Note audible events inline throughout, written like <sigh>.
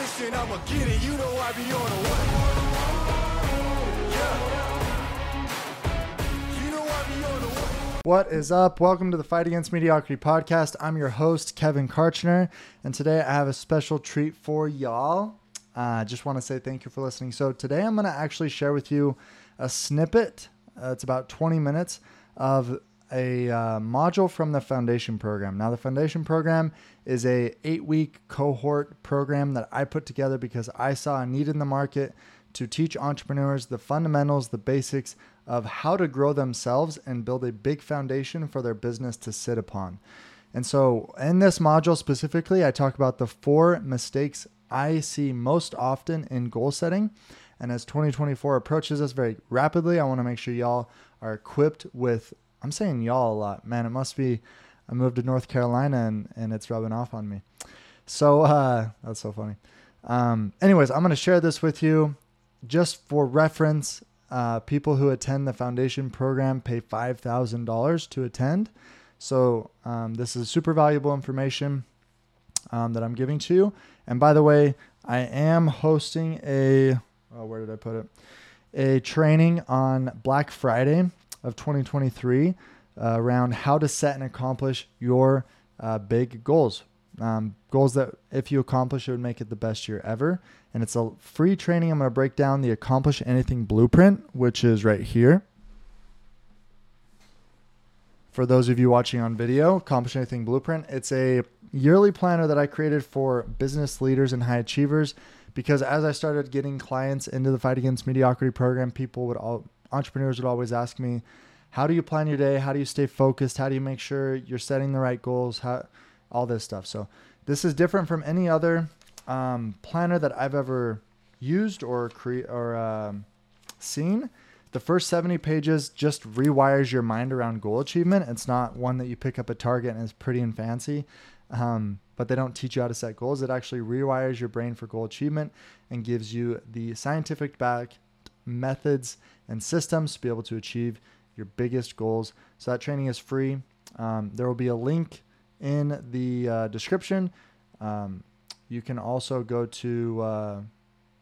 I'ma get it. You know I be on a what? Yeah. What? What is up? Welcome to the Fight Against Mediocrity podcast. I'm your host, Kevin Kartchner, and today I have a special treat for y'all. I uh, just want to say thank you for listening. So, today I'm going to actually share with you a snippet. Uh, it's about 20 minutes of a uh, module from the foundation program. Now, the foundation program is a eight week cohort program that I put together because I saw a need in the market to teach entrepreneurs the fundamentals, the basics of how to grow themselves and build a big foundation for their business to sit upon. And so, in this module specifically, I talk about the four mistakes I see most often in goal setting. And as 2024 approaches us very rapidly, I want to make sure y'all are equipped with I'm saying y'all a lot. Man, it must be I moved to North Carolina and, and it's rubbing off on me. So uh, that's so funny. Um, anyways, I'm going to share this with you just for reference. Uh, people who attend the foundation program pay $5,000 to attend. So um, this is super valuable information um, that I'm giving to you. And by the way, I am hosting a, oh, where did I put it? A training on Black Friday of 2023 uh, around how to set and accomplish your uh, big goals. Um, goals that, if you accomplish, it would make it the best year ever. And it's a free training. I'm going to break down the Accomplish Anything Blueprint, which is right here. For those of you watching on video, Accomplish Anything Blueprint, it's a yearly planner that I created for business leaders and high achievers because as I started getting clients into the Fight Against Mediocrity program, people would all entrepreneurs would always ask me, how do you plan your day? How do you stay focused? How do you make sure you're setting the right goals? How, all this stuff. So this is different from any other um, planner that I've ever used or create or um, seen. The first 70 pages just rewires your mind around goal achievement. It's not one that you pick up a target and it's pretty and fancy, um, but they don't teach you how to set goals. It actually rewires your brain for goal achievement and gives you the scientific back methods and systems to be able to achieve your biggest goals. So that training is free. Um, there will be a link in the uh, description. Um, you can also go to uh,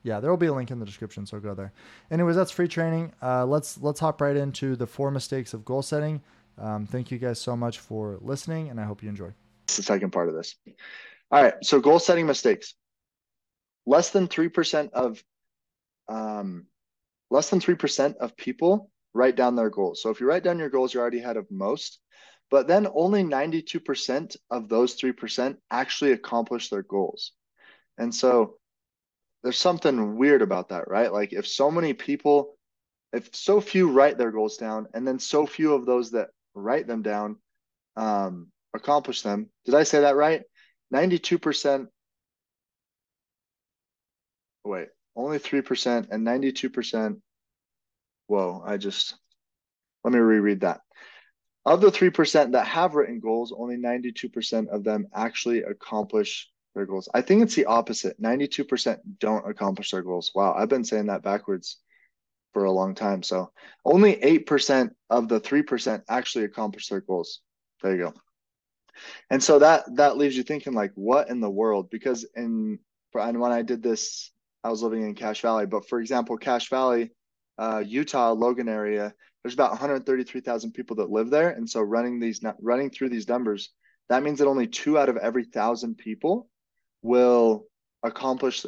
yeah, there will be a link in the description, so go there. Anyways, that's free training. Uh, let's let's hop right into the four mistakes of goal setting. Um, thank you guys so much for listening, and I hope you enjoy. It's the second part of this. All right, so goal setting mistakes. Less than three percent of um, less than 3% of people write down their goals. So if you write down your goals, you're already ahead of most. But then only 92% of those 3% actually accomplish their goals. And so there's something weird about that, right? Like if so many people, if so few write their goals down, and then so few of those that write them down um, accomplish them. Did I say that right? 92%. Wait, only 3% and 92%. Whoa, I just, let me reread that. Of the 3% that have written goals, only 92% of them actually accomplish their goals. I think it's the opposite. 92% don't accomplish their goals. Wow, I've been saying that backwards for a long time. So only 8% of the 3% actually accomplish their goals. There you go. And so that that leaves you thinking like what in the world because in and when I did this I was living in Cache Valley. But for example, Cache Valley, uh, Utah, Logan area, there's about 133,000 people that live there. And so running these, running through these numbers, that means that only two out of every thousand people will accomplish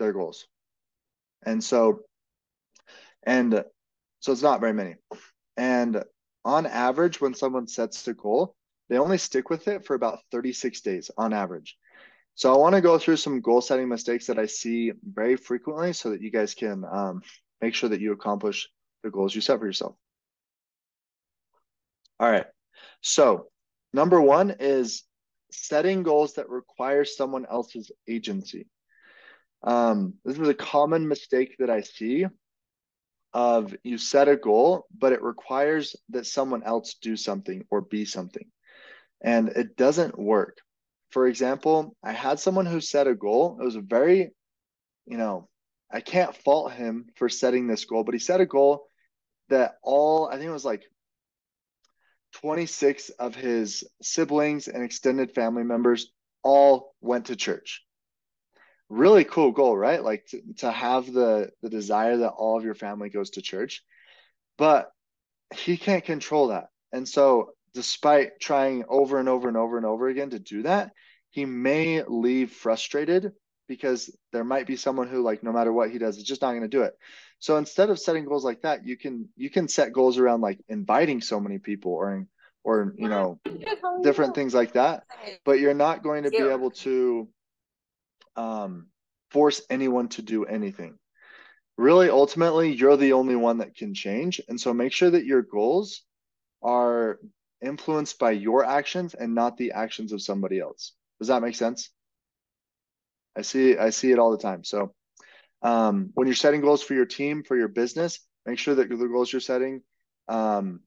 their goals. And so, and so it's not very many. And on average, when someone sets a goal, they only stick with it for about 36 days on average. So I want to go through some goal setting mistakes that I see very frequently so that you guys can um, make sure that you accomplish the goals you set for yourself. All right. So number one is setting goals that require someone else's agency. Um, this is a common mistake that I see of you set a goal, but it requires that someone else do something or be something. And it doesn't work for example, I had someone who set a goal. It was a very, you know, I can't fault him for setting this goal, but he set a goal that all, I think it was like 26 of his siblings and extended family members all went to church. really cool goal, right? Like to, to have the the desire that all of your family goes to church. But he can't control that. And so despite trying over and over and over and over again to do that, he may leave frustrated because there might be someone who like no matter what he does is just not going to do it. So instead of setting goals like that, you can you can set goals around like inviting so many people or or you know different things like that, but you're not going to be able to um force anyone to do anything. Really ultimately, you're the only one that can change, and so make sure that your goals are influenced by your actions and not the actions of somebody else. Does that make sense? I see I see it all the time. So um, when you're setting goals for your team, for your business, make sure that the goals you're setting, um,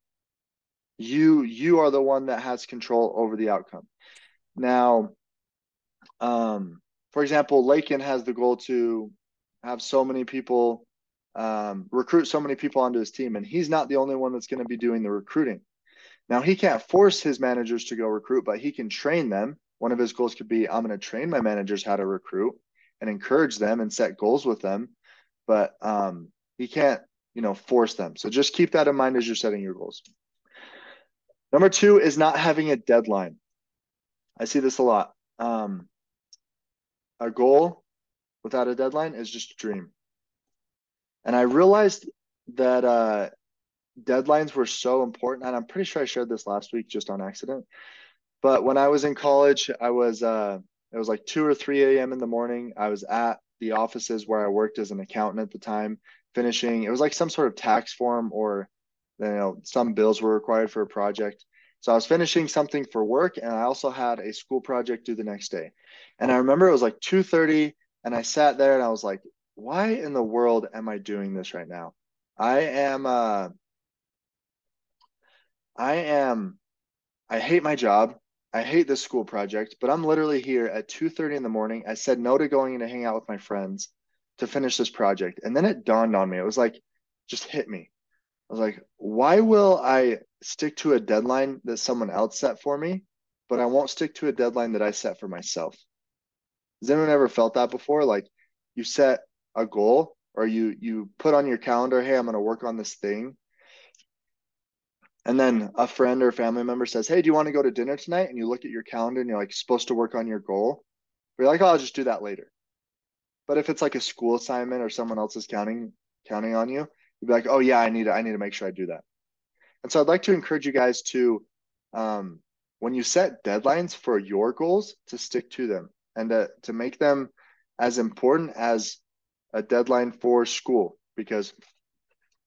you you are the one that has control over the outcome. Now, um, for example, Lakin has the goal to have so many people um, recruit so many people onto his team, and he's not the only one that's going to be doing the recruiting. Now, he can't force his managers to go recruit, but he can train them. One of his goals could be I'm going to train my managers how to recruit and encourage them and set goals with them. But um, he can't, you know, force them. So just keep that in mind as you're setting your goals. Number two is not having a deadline. I see this a lot. Um, a goal without a deadline is just a dream. And I realized that uh, deadlines were so important. And I'm pretty sure I shared this last week just on accident. But when I was in college, I was uh, it was like 2 or 3 a.m. in the morning. I was at the offices where I worked as an accountant at the time, finishing. It was like some sort of tax form or you know some bills were required for a project. So I was finishing something for work, and I also had a school project due the next day. And I remember it was like 2:30, and I sat there and I was like, "Why in the world am I doing this right now? I am uh, I am I hate my job. I hate this school project, but I'm literally here at 2:30 in the morning. I said no to going in to hang out with my friends to finish this project. And then it dawned on me. It was like just hit me. I was like, why will I stick to a deadline that someone else set for me, but I won't stick to a deadline that I set for myself? Has anyone ever felt that before? Like you set a goal or you you put on your calendar, hey, I'm going to work on this thing and then a friend or family member says, Hey, do you want to go to dinner tonight? And you look at your calendar and you're like supposed to work on your goal. You're like, oh, I'll just do that later. But if it's like a school assignment or someone else is counting counting on you, you'd be like, oh yeah, I need to, I need to make sure I do that. And so I'd like to encourage you guys to um, when you set deadlines for your goals to stick to them and to, to make them as important as a deadline for school because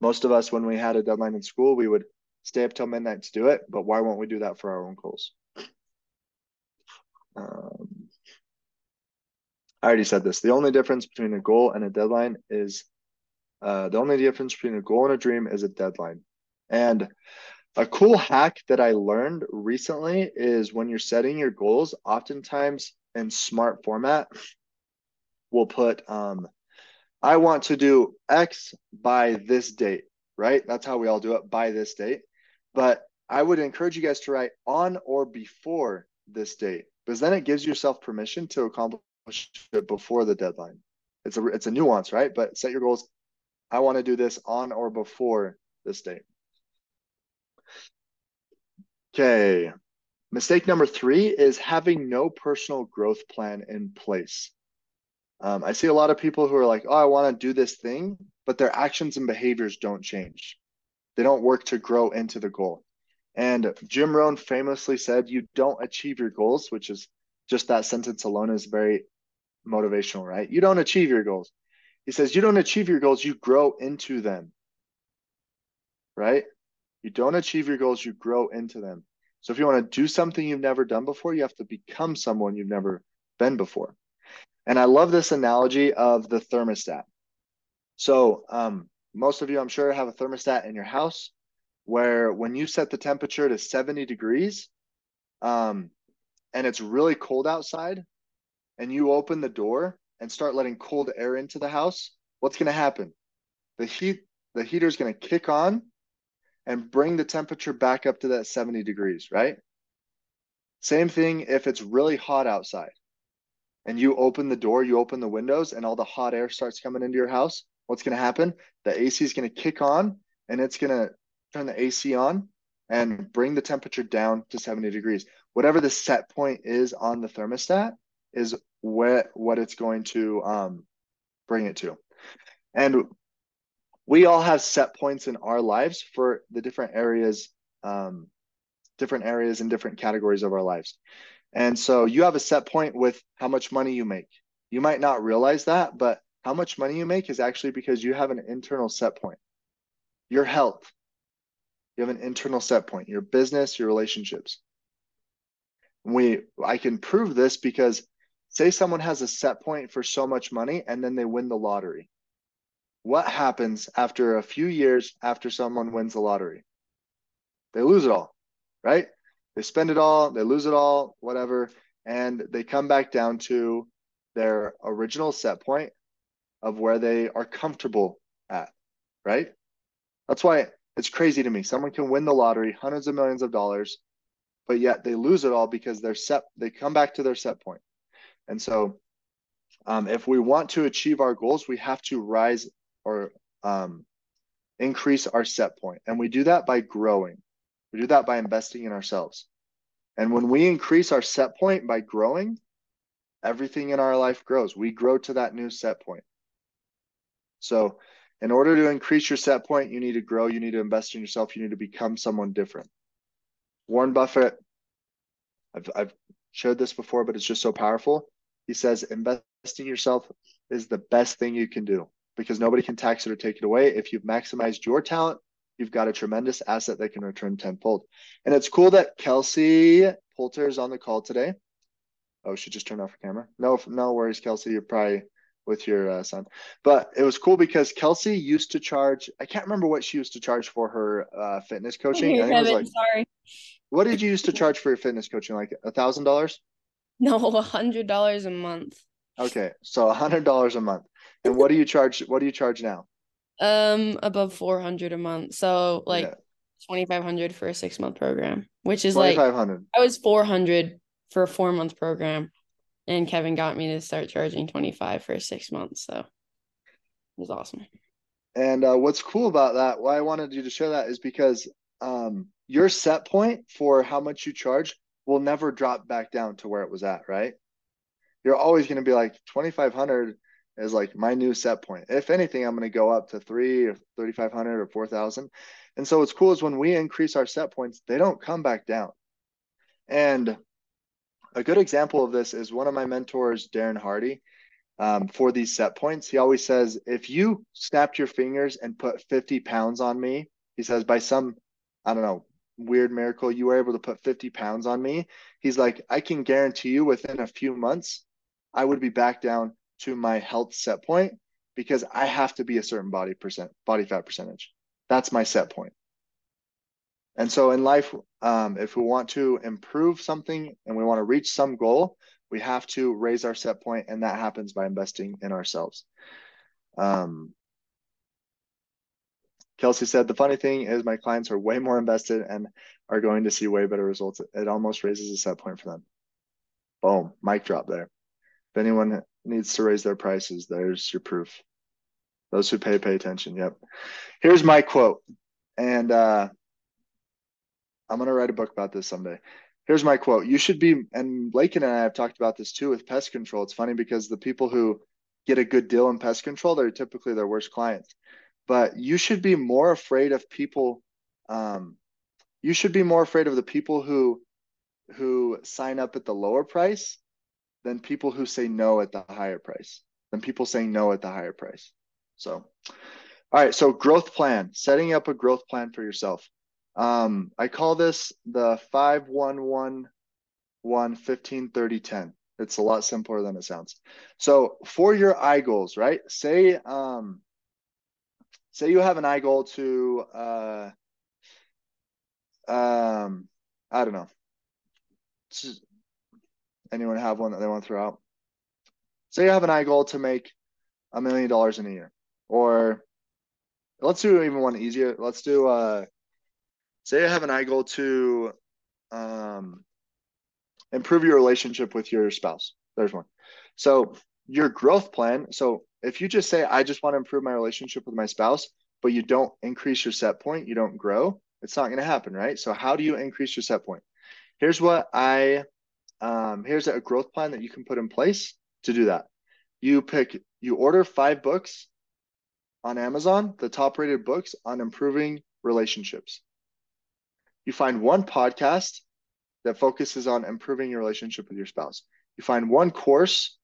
most of us when we had a deadline in school we would stay up till midnight to do it, but why won't we do that for our own goals? Um, I already said this. The only difference between a goal and a deadline is uh, the only difference between a goal and a dream is a deadline. And a cool hack that I learned recently is when you're setting your goals, oftentimes in smart format, we'll put um, I want to do X by this date, right? That's how we all do it by this date. But I would encourage you guys to write on or before this date because then it gives yourself permission to accomplish it before the deadline. It's a it's a nuance, right? But set your goals. I want to do this on or before this date. Okay. Mistake number three is having no personal growth plan in place. Um, I see a lot of people who are like, oh, I want to do this thing, but their actions and behaviors don't change. They don't work to grow into the goal. And Jim Rohn famously said, You don't achieve your goals, which is just that sentence alone is very motivational, right? You don't achieve your goals. He says, You don't achieve your goals, you grow into them, right? You don't achieve your goals, you grow into them. So if you want to do something you've never done before, you have to become someone you've never been before. And I love this analogy of the thermostat. So um, most of you, I'm sure, have a thermostat in your house where when you set the temperature to 70 degrees um, and it's really cold outside and you open the door and start letting cold air into the house, what's going to happen? The heat, the heater is going to kick on and bring the temperature back up to that 70 degrees, right? Same thing if it's really hot outside. and you open the door, you open the windows, and all the hot air starts coming into your house, what's going to happen? The AC is going to kick on and it's going to turn the AC on and bring the temperature down to 70 degrees. Whatever the set point is on the thermostat is what, what it's going to um, bring it to. And we all have set points in our lives for the different areas, um, different areas and different categories of our lives. And so you have a set point with how much money you make. You might not realize that, but how much money you make is actually because you have an internal set point. Your health, you have an internal set point, your business, your relationships. We I can prove this because say someone has a set point for so much money and then they win the lottery. What happens after a few years after someone wins the lottery? They lose it all, right? They spend it all, they lose it all, whatever, and they come back down to their original set point of where they are comfortable at, right? That's why it's crazy to me. Someone can win the lottery, hundreds of millions of dollars, but yet they lose it all because they're set, they come back to their set point. And so um, if we want to achieve our goals, we have to rise or um, increase our set point. And we do that by growing. We do that by investing in ourselves. And when we increase our set point by growing, everything in our life grows. We grow to that new set point. So, in order to increase your set point, you need to grow, you need to invest in yourself, you need to become someone different. Warren Buffett, I've, I've shared this before, but it's just so powerful. He says, investing yourself is the best thing you can do because nobody can tax it or take it away. If you've maximized your talent, you've got a tremendous asset that can return tenfold. And it's cool that Kelsey Poulter is on the call today. Oh, she just turned off her camera. No, no worries, Kelsey. You're probably with your uh, son. But it was cool because Kelsey used to charge. I can't remember what she used to charge for her uh, fitness <laughs> coaching. I think it was like, sorry. What did you used to charge for your fitness coaching? Like a thousand dollars? No, a hundred dollars a month. Okay, so a hundred dollars a month. And what do you charge? What do you charge now? Um, above four hundred a month. So like Yeah. twenty five hundred for a six month program, which is Twenty like five hundred. I was four hundred for a four month program, and Kevin got me to start charging twenty five for six months. So it was awesome. And uh, what's cool about that, why I wanted you to share that is because um, your set point for how much you charge will never drop back down to where it was at, right? You're always going to be like 2,500 is like my new set point. If anything, I'm going to go up to three or 3,500 or 4,000. And so what's cool is when we increase our set points, they don't come back down. And a good example of this is one of my mentors, Darren Hardy um, for these set points. He always says, if you snapped your fingers and put 50 pounds on me, he says, by some, I don't know, weird miracle, you were able to put 50 pounds on me. He's like, I can guarantee you within a few months, I would be back down to my health set point because I have to be a certain body percent, body fat percentage. That's my set point. And so in life, um, if we want to improve something and we want to reach some goal, we have to raise our set point, and that happens by investing in ourselves. Um, Kelsey said, the funny thing is my clients are way more invested and are going to see way better results. It almost raises a set point for them. Boom, mic drop there. If anyone needs to raise their prices, there's your proof. Those who pay, pay attention. Yep. Here's my quote. And uh, I'm going to write a book about this someday. Here's my quote. You should be, and Lakin and I have talked about this too with pest control. It's funny because the people who get a good deal in pest control, they're typically their worst clients. But you should be more afraid of people. Um, you should be more afraid of the people who who sign up at the lower price than people who say no at the higher price, than people saying no at the higher price. So, all right. So growth plan, setting up a growth plan for yourself. Um, I call this the 5111 15 30 10. It's a lot simpler than it sounds. So for your eye goals, right? Say, um, say you have an eye goal to, uh, um, I don't know. Anyone have one that they want to throw out? Say you have an eye goal to make a million dollars in a year, or let's do even one easier. Let's do, uh, say I have an eye goal to um, improve your relationship with your spouse. There's one. So your growth plan. So if you just say, I just want to improve my relationship with my spouse, but you don't increase your set point, you don't grow, it's not going to happen, right? So how do you increase your set point? Here's what I, um, here's a growth plan that you can put in place to do that. You pick, you order five books on Amazon, the top rated books on improving relationships. You find one podcast that focuses on improving your relationship with your spouse. You find one course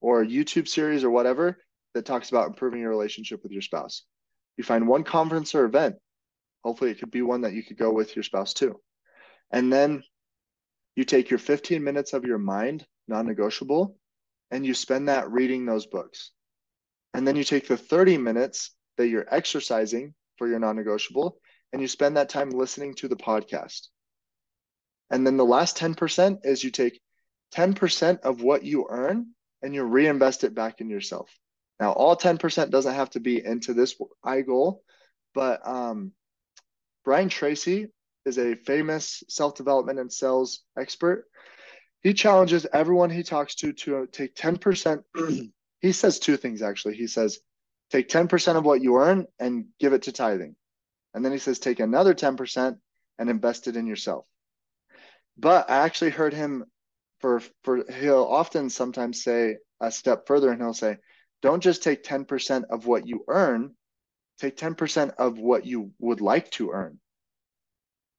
or a YouTube series or whatever that talks about improving your relationship with your spouse. You find one conference or event. Hopefully, it could be one that you could go with your spouse too. And then you take your 15 minutes of your mind, non negotiable, and you spend that reading those books. And then you take the 30 minutes that you're exercising for your non negotiable and you spend that time listening to the podcast. And then the last 10% is you take 10% of what you earn and you reinvest it back in yourself. Now, all 10% doesn't have to be into this I goal, but um, Brian Tracy is a famous self development and sales expert. He challenges everyone he talks to to take 10%. <clears throat> he says two things actually. He says, take 10% of what you earn and give it to tithing. And then he says, take another 10% and invest it in yourself. But I actually heard him for for he'll often sometimes say a step further and he'll say, don't just take 10% of what you earn, take 10% of what you would like to earn.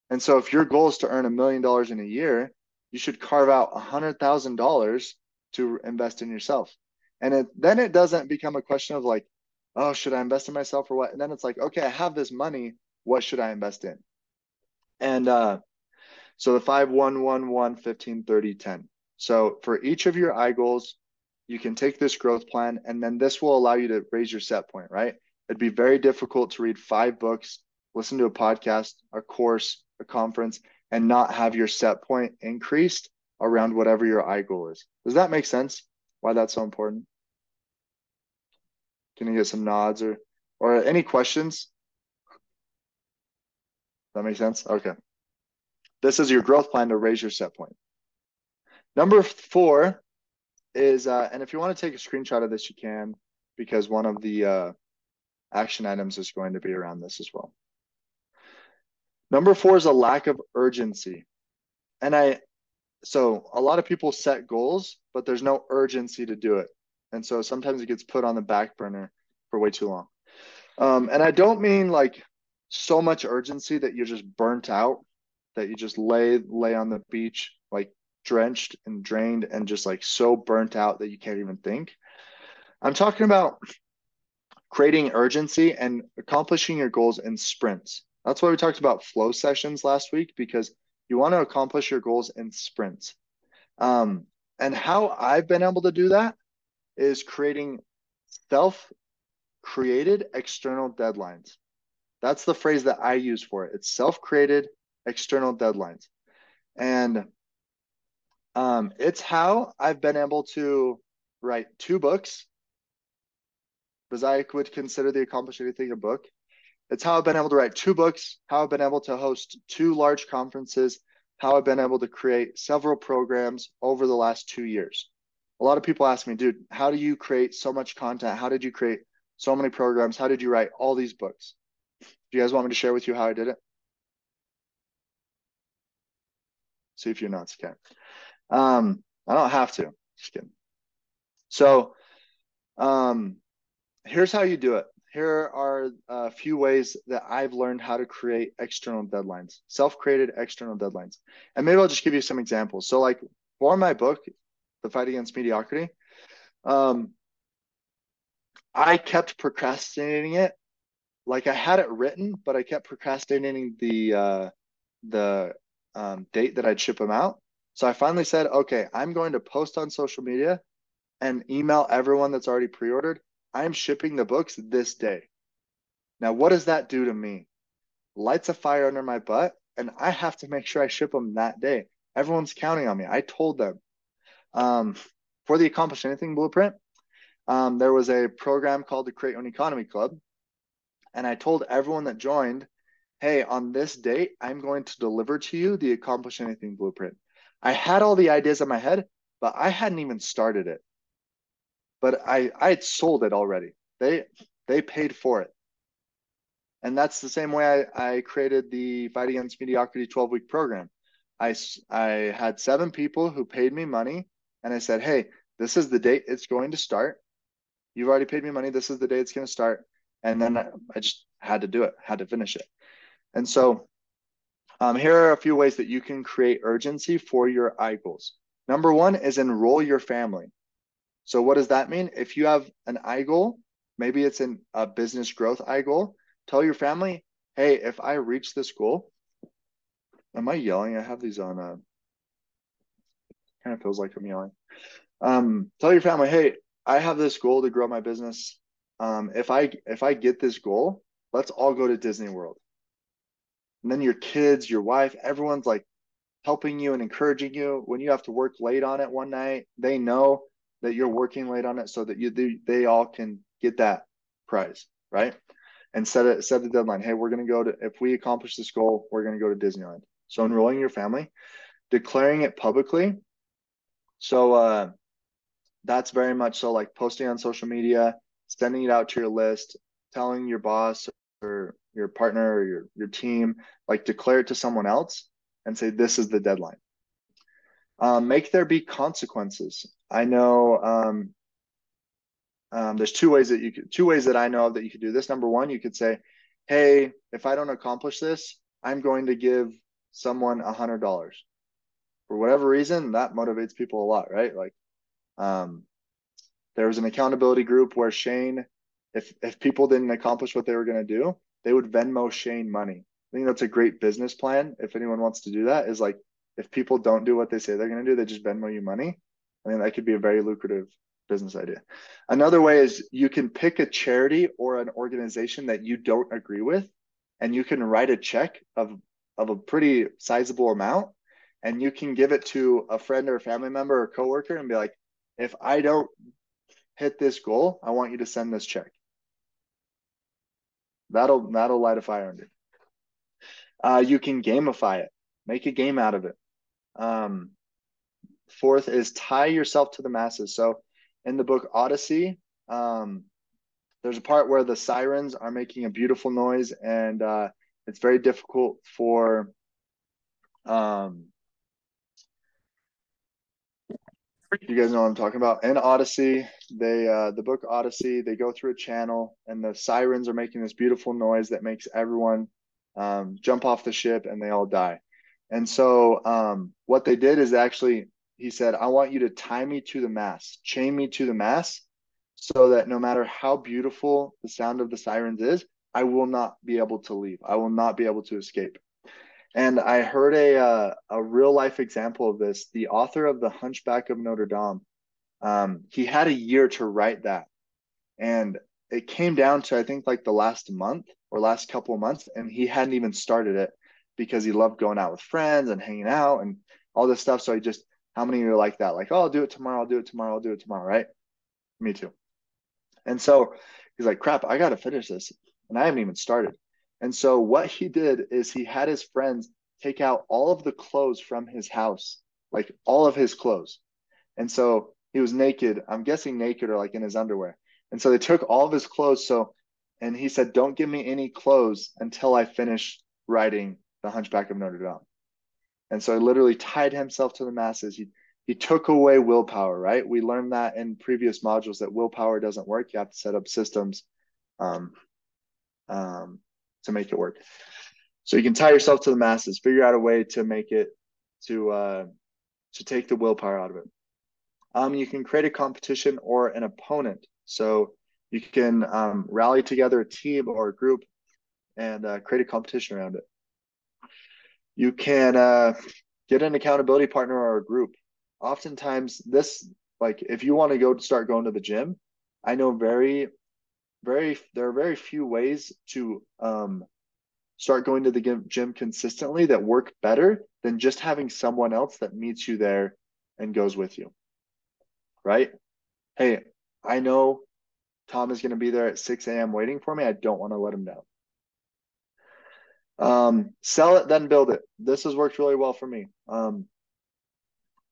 And so if your goal is to earn a million dollars in a year, you should carve out a hundred thousand dollars to invest in yourself. And it, then it doesn't become a question of like, oh, should I invest in myself or what? And then it's like, okay, I have this money. What should I invest in? And uh, so the 5, 1, 1, 1, 15, 30, 10. So for each of your I goals, you can take this growth plan and then this will allow you to raise your set point, right? It'd be very difficult to read five books, listen to a podcast, a course, a conference, and not have your set point increased around whatever your I goal is. Does that make sense? Why that's so important? Can you get some nods or or any questions? That makes sense? Okay. This is your growth plan to raise your set point. Number four is, uh, and if you want to take a screenshot of this, you can, because one of the uh, action items is going to be around this as well. Number four is a lack of urgency. And I, so a lot of people set goals, but there's no urgency to do it. And so sometimes it gets put on the back burner for way too long. Um, and I don't mean like so much urgency that you're just burnt out, that you just lay lay on the beach like drenched and drained and just like so burnt out that you can't even think. I'm talking about creating urgency and accomplishing your goals in sprints. That's why we talked about flow sessions last week because you want to accomplish your goals in sprints. Um, and how I've been able to do that is creating self created external deadlines. That's the phrase that I use for it. It's self created external deadlines. And um, it's how I've been able to write two books, because I would consider the Accomplish Anything a book. It's how I've been able to write two books, how I've been able to host two large conferences, how I've been able to create several programs over the last two years. A lot of people ask me, dude, how do you create so much content? How did you create so many programs? How did you write all these books? Do you guys want me to share with you how I did it? See if you're nuts. Okay. Um, I don't have to. Just kidding. So, um, here's how you do it. Here are a few ways that I've learned how to create external deadlines, self-created external deadlines. And maybe I'll just give you some examples. So, like for my book, The Fight Against Mediocrity, um, I kept procrastinating it. Like I had it written, but I kept procrastinating the uh, the um, date that I'd ship them out. So I finally said, okay, I'm going to post on social media and email everyone that's already pre ordered. I'm shipping the books this day. Now, what does that do to me? Lights a fire under my butt, and I have to make sure I ship them that day. Everyone's counting on me. I told them. Um, for the Accomplish Anything Blueprint, um, there was a program called the Create Own Economy Club. And I told everyone that joined, hey, on this date, I'm going to deliver to you the Accomplish Anything Blueprint. I had all the ideas in my head, but I hadn't even started it. But I I had sold it already. They they paid for it. And that's the same way I, I created the Fight Against Mediocrity 12 week program. I, I had seven people who paid me money and I said, hey, this is the date it's going to start. You've already paid me money. This is the day it's going to start. And then I, just had to do it, had to finish it. And so um, here are a few ways that you can create urgency for your I goals. Number one is enroll your family. So what does that mean? If you have an I goal, maybe it's an, a business growth I goal, tell your family, hey, if I reach this goal, am I yelling? I have these on, uh, kind of feels like I'm yelling. Um, tell your family, hey, I have this goal to grow my business. Um, if I if I get this goal, let's all go to Disney World. And then your kids, your wife, everyone's like helping you and encouraging you. When you have to work late on it one night, they know that you're working late on it so that you they, they all can get that prize, right? And set it set the deadline. Hey, we're gonna go to if we accomplish this goal, we're gonna go to Disneyland. So enrolling your family, declaring it publicly. So uh that's very much so like posting on social media, sending it out to your list, telling your boss or your partner or your, your team, like declare it to someone else and say, this is the deadline. Um, make there be consequences. I know um, um, there's two ways that you could, two ways that I know of that you could do this. Number one, you could say, hey, if I don't accomplish this, I'm going to give someone a hundred dollars. For whatever reason, that motivates people a lot, right? Like um, there was an accountability group where Shane, if if people didn't accomplish what they were going to do, they would Venmo Shane money. I think that's a great business plan. If anyone wants to do that, is like if people don't do what they say they're going to do, they just Venmo you money. I mean, that could be a very lucrative business idea. Another way is you can pick a charity or an organization that you don't agree with, and you can write a check of of a pretty sizable amount, and you can give it to a friend or a family member or coworker and be like, if I don't hit this goal, I want you to send this check. That'll that'll light a fire under. Uh, you can gamify it, make a game out of it. Um, fourth is tie yourself to the masses. So in the book Odyssey, um, there's a part where the sirens are making a beautiful noise, and uh, it's very difficult for um, you guys know what I'm talking about. In Odyssey, they uh the book Odyssey, they go through a channel and the sirens are making this beautiful noise that makes everyone um, jump off the ship and they all die. And so um, what they did is actually he said, I want you to tie me to the mast, chain me to the mast, so that no matter how beautiful the sound of the sirens is, I will not be able to leave. I will not be able to escape. And I heard a uh, a real life example of this. The author of The Hunchback of Notre Dame, um, he had a year to write that, and it came down to I think like the last month or last couple of months, and he hadn't even started it because he loved going out with friends and hanging out and all this stuff. So I just, how many of you are like that? Like, oh, I'll do it tomorrow. I'll do it tomorrow. I'll do it tomorrow. Right? Me too. And so he's like, crap, I got to finish this, and I haven't even started. And so what he did is he had his friends take out all of the clothes from his house, like all of his clothes. And so he was naked. I'm guessing naked or like in his underwear. And so they took all of his clothes. So, and he said, Don't give me any clothes until I finish writing The Hunchback of Notre Dame. And so he literally tied himself to the masses. He, he took away willpower, right? We learned that in previous modules that willpower doesn't work. You have to set up systems um, um, to make it work. So you can tie yourself to the masses, figure out a way to make it to uh, to take the willpower out of it. Um, you can create a competition or an opponent. So you can um, rally together a team or a group and uh, create a competition around it. You can uh, get an accountability partner or a group. Oftentimes, this like if you want to go start going to the gym, I know very very there are very few ways to um, start going to the gym consistently that work better than just having someone else that meets you there and goes with you. Right? Hey, I know Tom is going to be there at 6 a.m. waiting for me. I don't want to let him down. Um, sell it, then build it. This has worked really well for me. Um,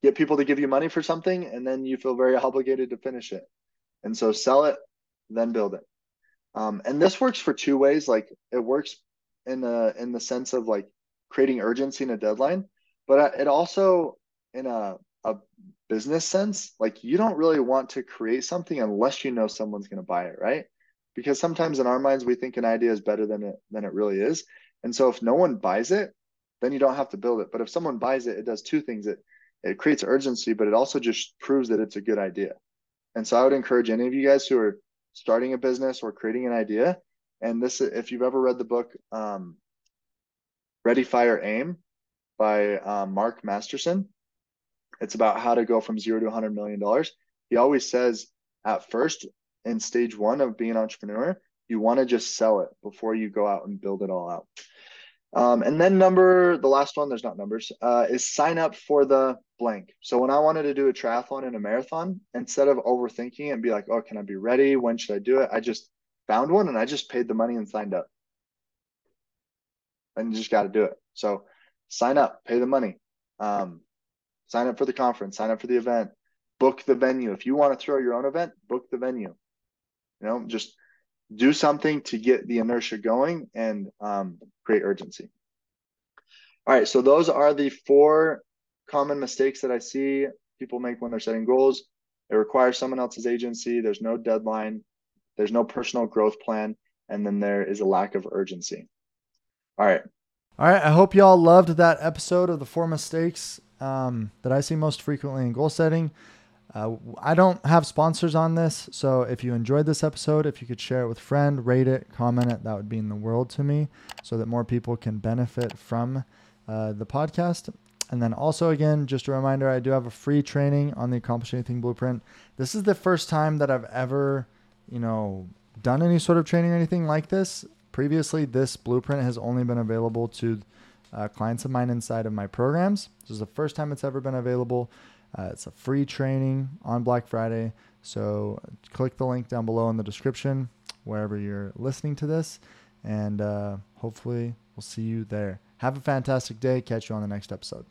get people to give you money for something, and then you feel very obligated to finish it. And so sell it, then build it. Um, and this works for two ways. Like it works in the in the sense of like creating urgency in a deadline, but it also in a a business sense, like you don't really want to create something unless you know someone's going to buy it, right? Because sometimes in our minds we think an idea is better than it than it really is. And so if no one buys it, then you don't have to build it. But if someone buys it, it does two things. It it creates urgency, but it also just proves that it's a good idea. And so I would encourage any of you guys who are starting a business or creating an idea, and this if you've ever read the book um, Ready Fire Aim by um, Mark Masterson, it's about how to go from zero to 100 million dollars. He always says at first in stage one of being an entrepreneur, you want to just sell it before you go out and build it all out. Um, and then number the last one, there's not numbers, uh, is sign up for the blank. So when I wanted to do a triathlon and a marathon, instead of overthinking it and be like, oh, can I be ready? When should I do it? I just found one and I just paid the money and signed up. And you just got to do it. So sign up, pay the money, um, sign up for the conference, sign up for the event, book the venue. If you want to throw your own event, book the venue. You know, just do something to get the inertia going and um, create urgency. All right, so those are the four common mistakes that I see people make when they're setting goals. It requires someone else's agency. There's no deadline. There's no personal growth plan. And then there is a lack of urgency. All right. All right. I hope y'all loved that episode of the four mistakes um, that I see most frequently in goal setting. Uh, I don't have sponsors on this, so if you enjoyed this episode, if you could share it with a friend, rate it, comment it, that would mean the world to me, so that more people can benefit from uh, the podcast. And then also, again, just a reminder, I do have a free training on the Accomplish Anything Blueprint. This is the first time that I've ever, you know, done any sort of training or anything like this. Previously, this blueprint has only been available to uh, clients of mine inside of my programs. This is the first time it's ever been available. Uh, it's a free training on Black Friday. So click the link down below in the description wherever you're listening to this. And uh, hopefully, we'll see you there. Have a fantastic day. Catch you on the next episode.